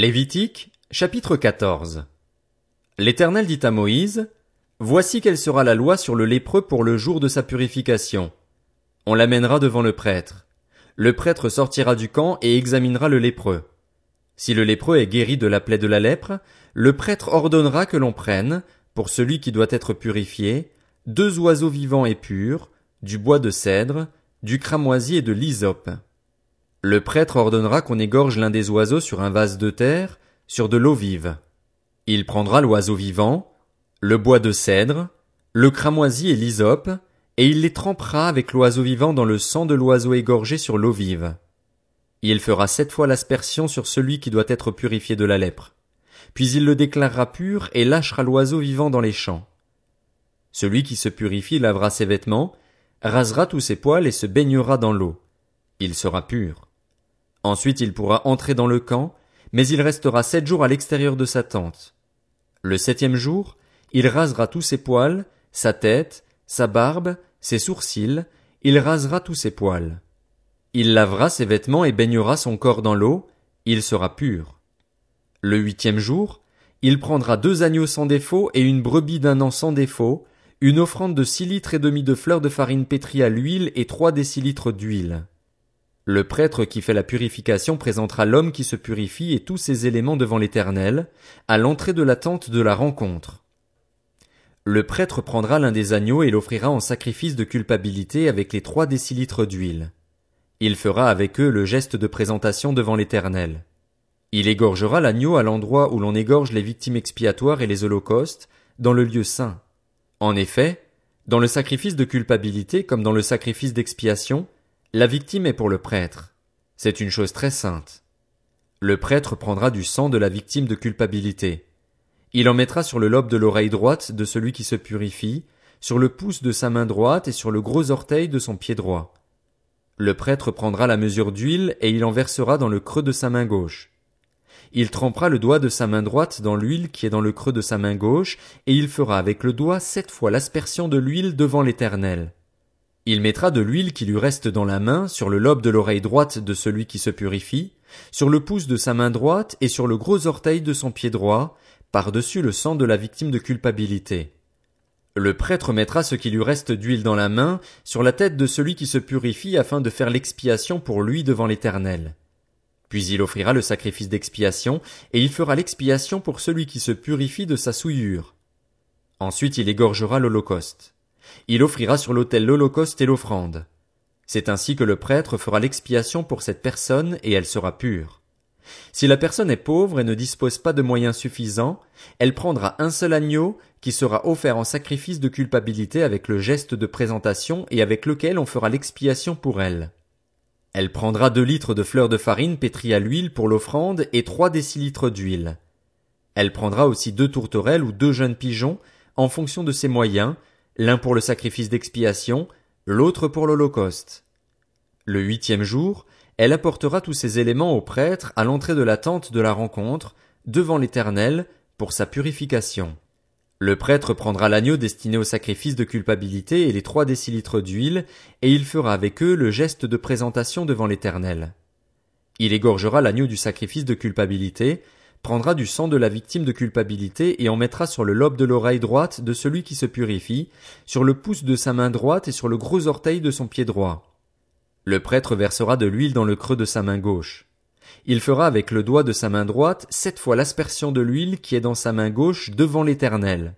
Lévitique, chapitre 14. L'Éternel dit à Moïse, Voici quelle sera la loi sur le lépreux pour le jour de sa purification. On l'amènera devant le prêtre. Le prêtre sortira du camp et examinera le lépreux. Si le lépreux est guéri de la plaie de la lèpre, le prêtre ordonnera que l'on prenne, pour celui qui doit être purifié, deux oiseaux vivants et purs, du bois de cèdre, du cramoisi et de l'hysope. Le prêtre ordonnera qu'on égorge l'un des oiseaux sur un vase de terre, sur de l'eau vive. Il prendra l'oiseau vivant, le bois de cèdre, le cramoisi et l'hysope, et il les trempera avec l'oiseau vivant dans le sang de l'oiseau égorgé sur l'eau vive. Il fera sept fois l'aspersion sur celui qui doit être purifié de la lèpre. Puis il le déclarera pur et lâchera l'oiseau vivant dans les champs. Celui qui se purifie lavera ses vêtements, rasera tous ses poils et se baignera dans l'eau. Il sera pur. Ensuite il pourra entrer dans le camp, mais il restera sept jours à l'extérieur de sa tente. Le septième jour, il rasera tous ses poils, sa tête, sa barbe, ses sourcils, il rasera tous ses poils. Il lavera ses vêtements et baignera son corps dans l'eau, il sera pur. Le huitième jour, il prendra deux agneaux sans défaut et une brebis d'un an sans défaut, une offrande de six litres et demi de fleurs de farine pétrie à l'huile et trois décilitres d'huile. Le prêtre qui fait la purification présentera l'homme qui se purifie et tous ses éléments devant l'Éternel, à l'entrée de la tente de la rencontre. Le prêtre prendra l'un des agneaux et l'offrira en sacrifice de culpabilité avec les trois décilitres d'huile. Il fera avec eux le geste de présentation devant l'Éternel. Il égorgera l'agneau à l'endroit où l'on égorge les victimes expiatoires et les holocaustes, dans le lieu saint. En effet, dans le sacrifice de culpabilité comme dans le sacrifice d'expiation, la victime est pour le prêtre. C'est une chose très sainte. Le prêtre prendra du sang de la victime de culpabilité. Il en mettra sur le lobe de l'oreille droite de celui qui se purifie, sur le pouce de sa main droite et sur le gros orteil de son pied droit. Le prêtre prendra la mesure d'huile et il en versera dans le creux de sa main gauche. Il trempera le doigt de sa main droite dans l'huile qui est dans le creux de sa main gauche, et il fera avec le doigt sept fois l'aspersion de l'huile devant l'Éternel. Il mettra de l'huile qui lui reste dans la main sur le lobe de l'oreille droite de celui qui se purifie, sur le pouce de sa main droite et sur le gros orteil de son pied droit, par-dessus le sang de la victime de culpabilité. Le prêtre mettra ce qui lui reste d'huile dans la main sur la tête de celui qui se purifie afin de faire l'expiation pour lui devant l'Éternel. Puis il offrira le sacrifice d'expiation, et il fera l'expiation pour celui qui se purifie de sa souillure. Ensuite il égorgera l'holocauste. Il offrira sur l'autel l'holocauste et l'offrande. C'est ainsi que le prêtre fera l'expiation pour cette personne et elle sera pure. Si la personne est pauvre et ne dispose pas de moyens suffisants, elle prendra un seul agneau qui sera offert en sacrifice de culpabilité avec le geste de présentation et avec lequel on fera l'expiation pour elle. Elle prendra deux litres de fleurs de farine pétrie à l'huile pour l'offrande et trois décilitres d'huile. Elle prendra aussi deux tourterelles ou deux jeunes pigeons en fonction de ses moyens l'un pour le sacrifice d'expiation, l'autre pour l'Holocauste. Le huitième jour, elle apportera tous ces éléments au prêtre à l'entrée de la tente de la rencontre, devant l'Éternel, pour sa purification. Le prêtre prendra l'agneau destiné au sacrifice de culpabilité et les trois décilitres d'huile, et il fera avec eux le geste de présentation devant l'Éternel. Il égorgera l'agneau du sacrifice de culpabilité, prendra du sang de la victime de culpabilité et en mettra sur le lobe de l'oreille droite de celui qui se purifie, sur le pouce de sa main droite et sur le gros orteil de son pied droit. Le prêtre versera de l'huile dans le creux de sa main gauche. Il fera avec le doigt de sa main droite sept fois l'aspersion de l'huile qui est dans sa main gauche devant l'Éternel.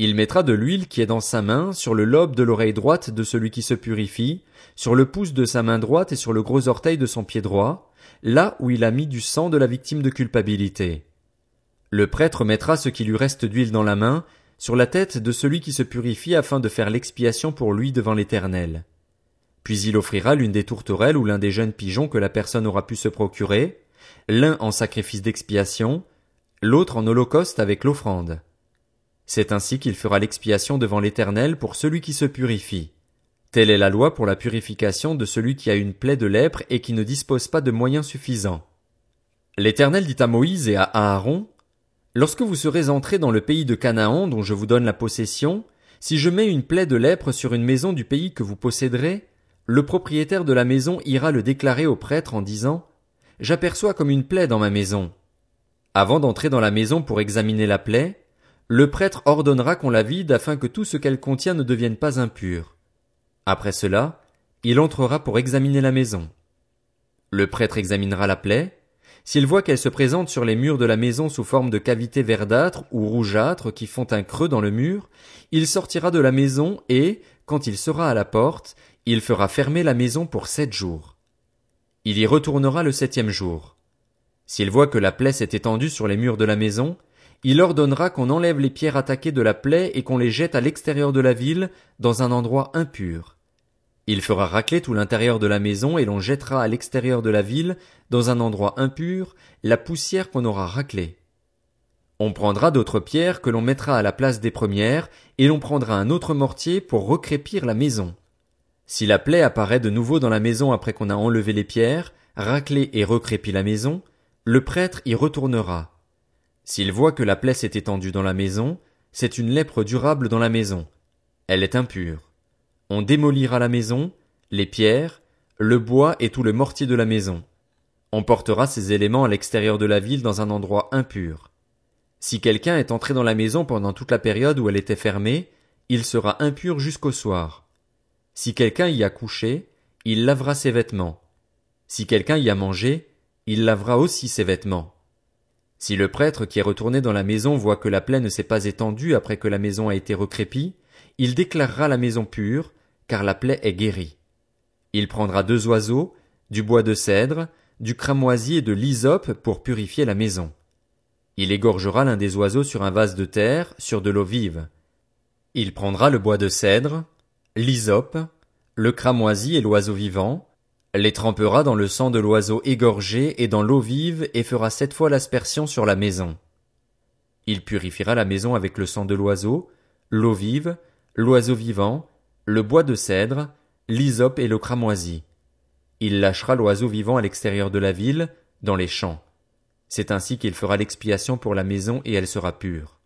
Il mettra de l'huile qui est dans sa main sur le lobe de l'oreille droite de celui qui se purifie, sur le pouce de sa main droite et sur le gros orteil de son pied droit, là où il a mis du sang de la victime de culpabilité. Le prêtre mettra ce qui lui reste d'huile dans la main, sur la tête de celui qui se purifie afin de faire l'expiation pour lui devant l'Éternel. Puis il offrira l'une des tourterelles ou l'un des jeunes pigeons que la personne aura pu se procurer, l'un en sacrifice d'expiation, l'autre en holocauste avec l'offrande. C'est ainsi qu'il fera l'expiation devant l'Éternel pour celui qui se purifie. Telle est la loi pour la purification de celui qui a une plaie de lèpre et qui ne dispose pas de moyens suffisants. L'Éternel dit à Moïse et à Aaron, Lorsque vous serez entrés dans le pays de Canaan dont je vous donne la possession, si je mets une plaie de lèpre sur une maison du pays que vous posséderez, le propriétaire de la maison ira le déclarer au prêtre en disant, J'aperçois comme une plaie dans ma maison. Avant d'entrer dans la maison pour examiner la plaie, le prêtre ordonnera qu'on la vide afin que tout ce qu'elle contient ne devienne pas impur. Après cela, il entrera pour examiner la maison. Le prêtre examinera la plaie. S'il voit qu'elle se présente sur les murs de la maison sous forme de cavités verdâtres ou rougeâtres qui font un creux dans le mur, il sortira de la maison et, quand il sera à la porte, il fera fermer la maison pour sept jours. Il y retournera le septième jour. S'il voit que la plaie s'est étendue sur les murs de la maison, il ordonnera qu'on enlève les pierres attaquées de la plaie et qu'on les jette à l'extérieur de la ville, dans un endroit impur. Il fera racler tout l'intérieur de la maison et l'on jettera à l'extérieur de la ville, dans un endroit impur, la poussière qu'on aura raclée. On prendra d'autres pierres que l'on mettra à la place des premières, et l'on prendra un autre mortier pour recrépir la maison. Si la plaie apparaît de nouveau dans la maison après qu'on a enlevé les pierres, raclé et recrépi la maison, le prêtre y retournera. S'il voit que la plaie s'est étendue dans la maison, c'est une lèpre durable dans la maison. Elle est impure. On démolira la maison, les pierres, le bois et tout le mortier de la maison. On portera ces éléments à l'extérieur de la ville dans un endroit impur. Si quelqu'un est entré dans la maison pendant toute la période où elle était fermée, il sera impur jusqu'au soir. Si quelqu'un y a couché, il lavera ses vêtements. Si quelqu'un y a mangé, il lavera aussi ses vêtements. Si le prêtre qui est retourné dans la maison voit que la plaie ne s'est pas étendue après que la maison a été recrépie, il déclarera la maison pure, car la plaie est guérie. Il prendra deux oiseaux, du bois de cèdre, du cramoisi et de l'hysope pour purifier la maison. Il égorgera l'un des oiseaux sur un vase de terre, sur de l'eau vive. Il prendra le bois de cèdre, l'hysope, le cramoisi et l'oiseau vivant, les trempera dans le sang de l'oiseau égorgé et dans l'eau vive et fera sept fois l'aspersion sur la maison. Il purifiera la maison avec le sang de l'oiseau, l'eau vive, l'oiseau vivant, le bois de cèdre, l'hysope et le cramoisi. Il lâchera l'oiseau vivant à l'extérieur de la ville, dans les champs. C'est ainsi qu'il fera l'expiation pour la maison et elle sera pure.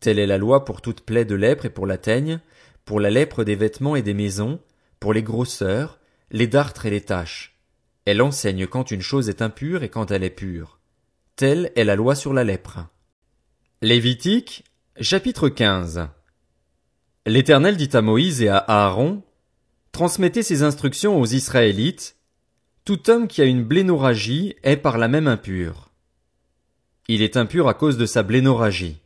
Telle est la loi pour toute plaie de lèpre et pour la teigne, pour la lèpre des vêtements et des maisons, pour les grosseurs, les dartres et les taches. Elle enseigne quand une chose est impure et quand elle est pure. Telle est la loi sur la lèpre. Lévitique, chapitre 15. L'Éternel dit à Moïse et à Aaron, Transmettez ces instructions aux Israélites. Tout homme qui a une blénorragie est par la même impur. Il est impur à cause de sa blénorragie.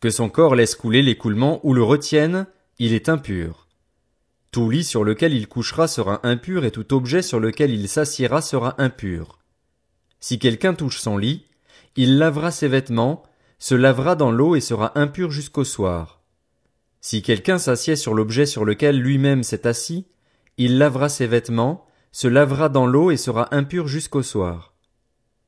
Que son corps laisse couler l'écoulement ou le retienne, il est impur. Tout lit sur lequel il couchera sera impur et tout objet sur lequel il s'assiera sera impur. Si quelqu'un touche son lit, il lavera ses vêtements, se lavera dans l'eau et sera impur jusqu'au soir. Si quelqu'un s'assied sur l'objet sur lequel lui-même s'est assis, il lavera ses vêtements, se lavera dans l'eau et sera impur jusqu'au soir.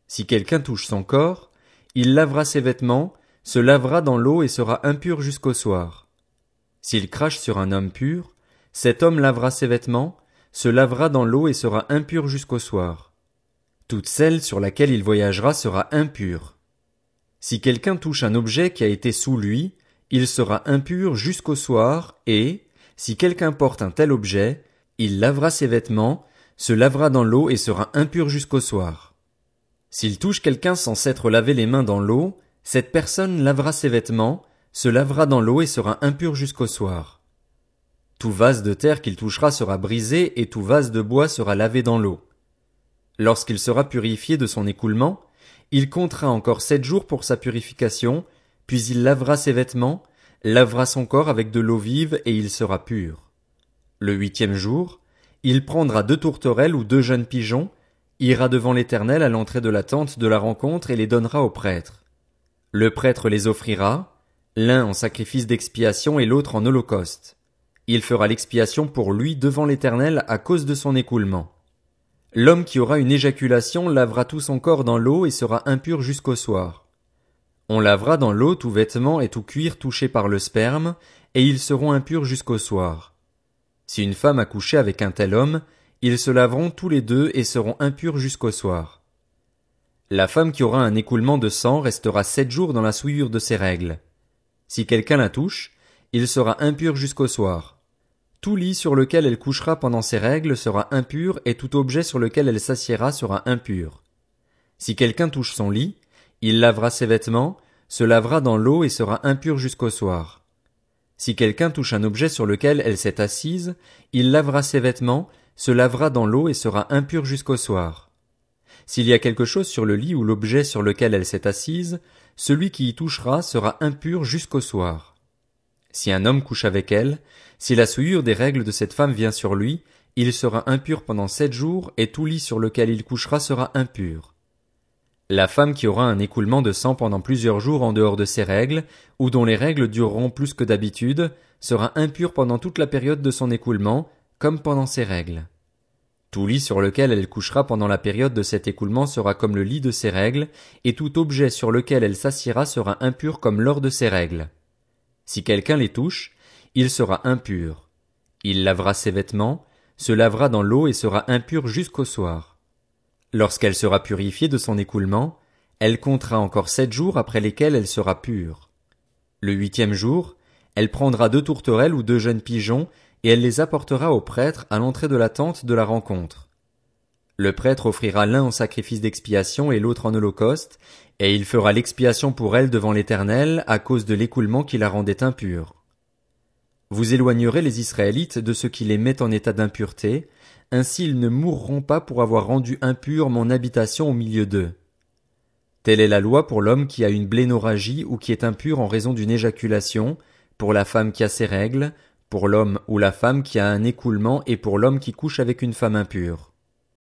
Si quelqu'un touche son corps, il lavera ses vêtements, se lavera dans l'eau et sera impur jusqu'au soir. S'il crache sur un homme pur, cet homme lavera ses vêtements, se lavera dans l'eau et sera impur jusqu'au soir. Toute celle sur laquelle il voyagera sera impure. Si quelqu'un touche un objet qui a été sous lui, il sera impur jusqu'au soir, et, si quelqu'un porte un tel objet, il lavera ses vêtements, se lavera dans l'eau et sera impur jusqu'au soir. S'il touche quelqu'un sans s'être lavé les mains dans l'eau, cette personne lavera ses vêtements, se lavera dans l'eau et sera impur jusqu'au soir. Tout vase de terre qu'il touchera sera brisé et tout vase de bois sera lavé dans l'eau. Lorsqu'il sera purifié de son écoulement, il comptera encore sept jours pour sa purification, puis il lavera ses vêtements, lavera son corps avec de l'eau vive, et il sera pur. Le huitième jour, il prendra deux tourterelles ou deux jeunes pigeons, ira devant l'Éternel à l'entrée de la tente de la rencontre et les donnera au prêtre. Le prêtre les offrira, l'un en sacrifice d'expiation et l'autre en holocauste. Il fera l'expiation pour lui devant l'Éternel à cause de son écoulement. L'homme qui aura une éjaculation lavera tout son corps dans l'eau et sera impur jusqu'au soir. On lavera dans l'eau tout vêtement et tout cuir touché par le sperme, et ils seront impurs jusqu'au soir. Si une femme a couché avec un tel homme, ils se laveront tous les deux et seront impurs jusqu'au soir. La femme qui aura un écoulement de sang restera sept jours dans la souillure de ses règles. Si quelqu'un la touche, il sera impur jusqu'au soir. Tout lit sur lequel elle couchera pendant ses règles sera impur et tout objet sur lequel elle s'assiera sera impur. Si quelqu'un touche son lit, Il lavera ses vêtements, se lavera dans l'eau et sera impur jusqu'au soir. Si quelqu'un touche un objet sur lequel elle s'est assise, il lavera ses vêtements, se lavera dans l'eau et sera impur jusqu'au soir. S'il y a quelque chose sur le lit ou l'objet sur lequel elle s'est assise, celui qui y touchera sera impur jusqu'au soir. Si un homme couche avec elle, si la souillure des règles de cette femme vient sur lui, il sera impur pendant sept jours et tout lit sur lequel il couchera sera impur. La femme qui aura un écoulement de sang pendant plusieurs jours en dehors de ses règles, ou dont les règles dureront plus que d'habitude, sera impure pendant toute la période de son écoulement, comme pendant ses règles. Tout lit sur lequel elle couchera pendant la période de cet écoulement sera comme le lit de ses règles, et tout objet sur lequel elle s'assiera sera impur comme lors de ses règles. Si quelqu'un les touche, il sera impur. Il lavera ses vêtements, se lavera dans l'eau et sera impur jusqu'au soir. Lorsqu'elle sera purifiée de son écoulement, elle comptera encore sept jours après lesquels elle sera pure. Le huitième jour, elle prendra deux tourterelles ou deux jeunes pigeons, et elle les apportera au prêtre à l'entrée de la tente de la rencontre. Le prêtre offrira l'un en sacrifice d'expiation et l'autre en holocauste, et il fera l'expiation pour elle devant l'Éternel à cause de l'écoulement qui la rendait impure. Vous éloignerez les Israélites de ce qui les met en état d'impureté, ainsi ils ne mourront pas pour avoir rendu impure mon habitation au milieu d'eux. Telle est la loi pour l'homme qui a une blénorragie ou qui est impur en raison d'une éjaculation, pour la femme qui a ses règles, pour l'homme ou la femme qui a un écoulement et pour l'homme qui couche avec une femme impure.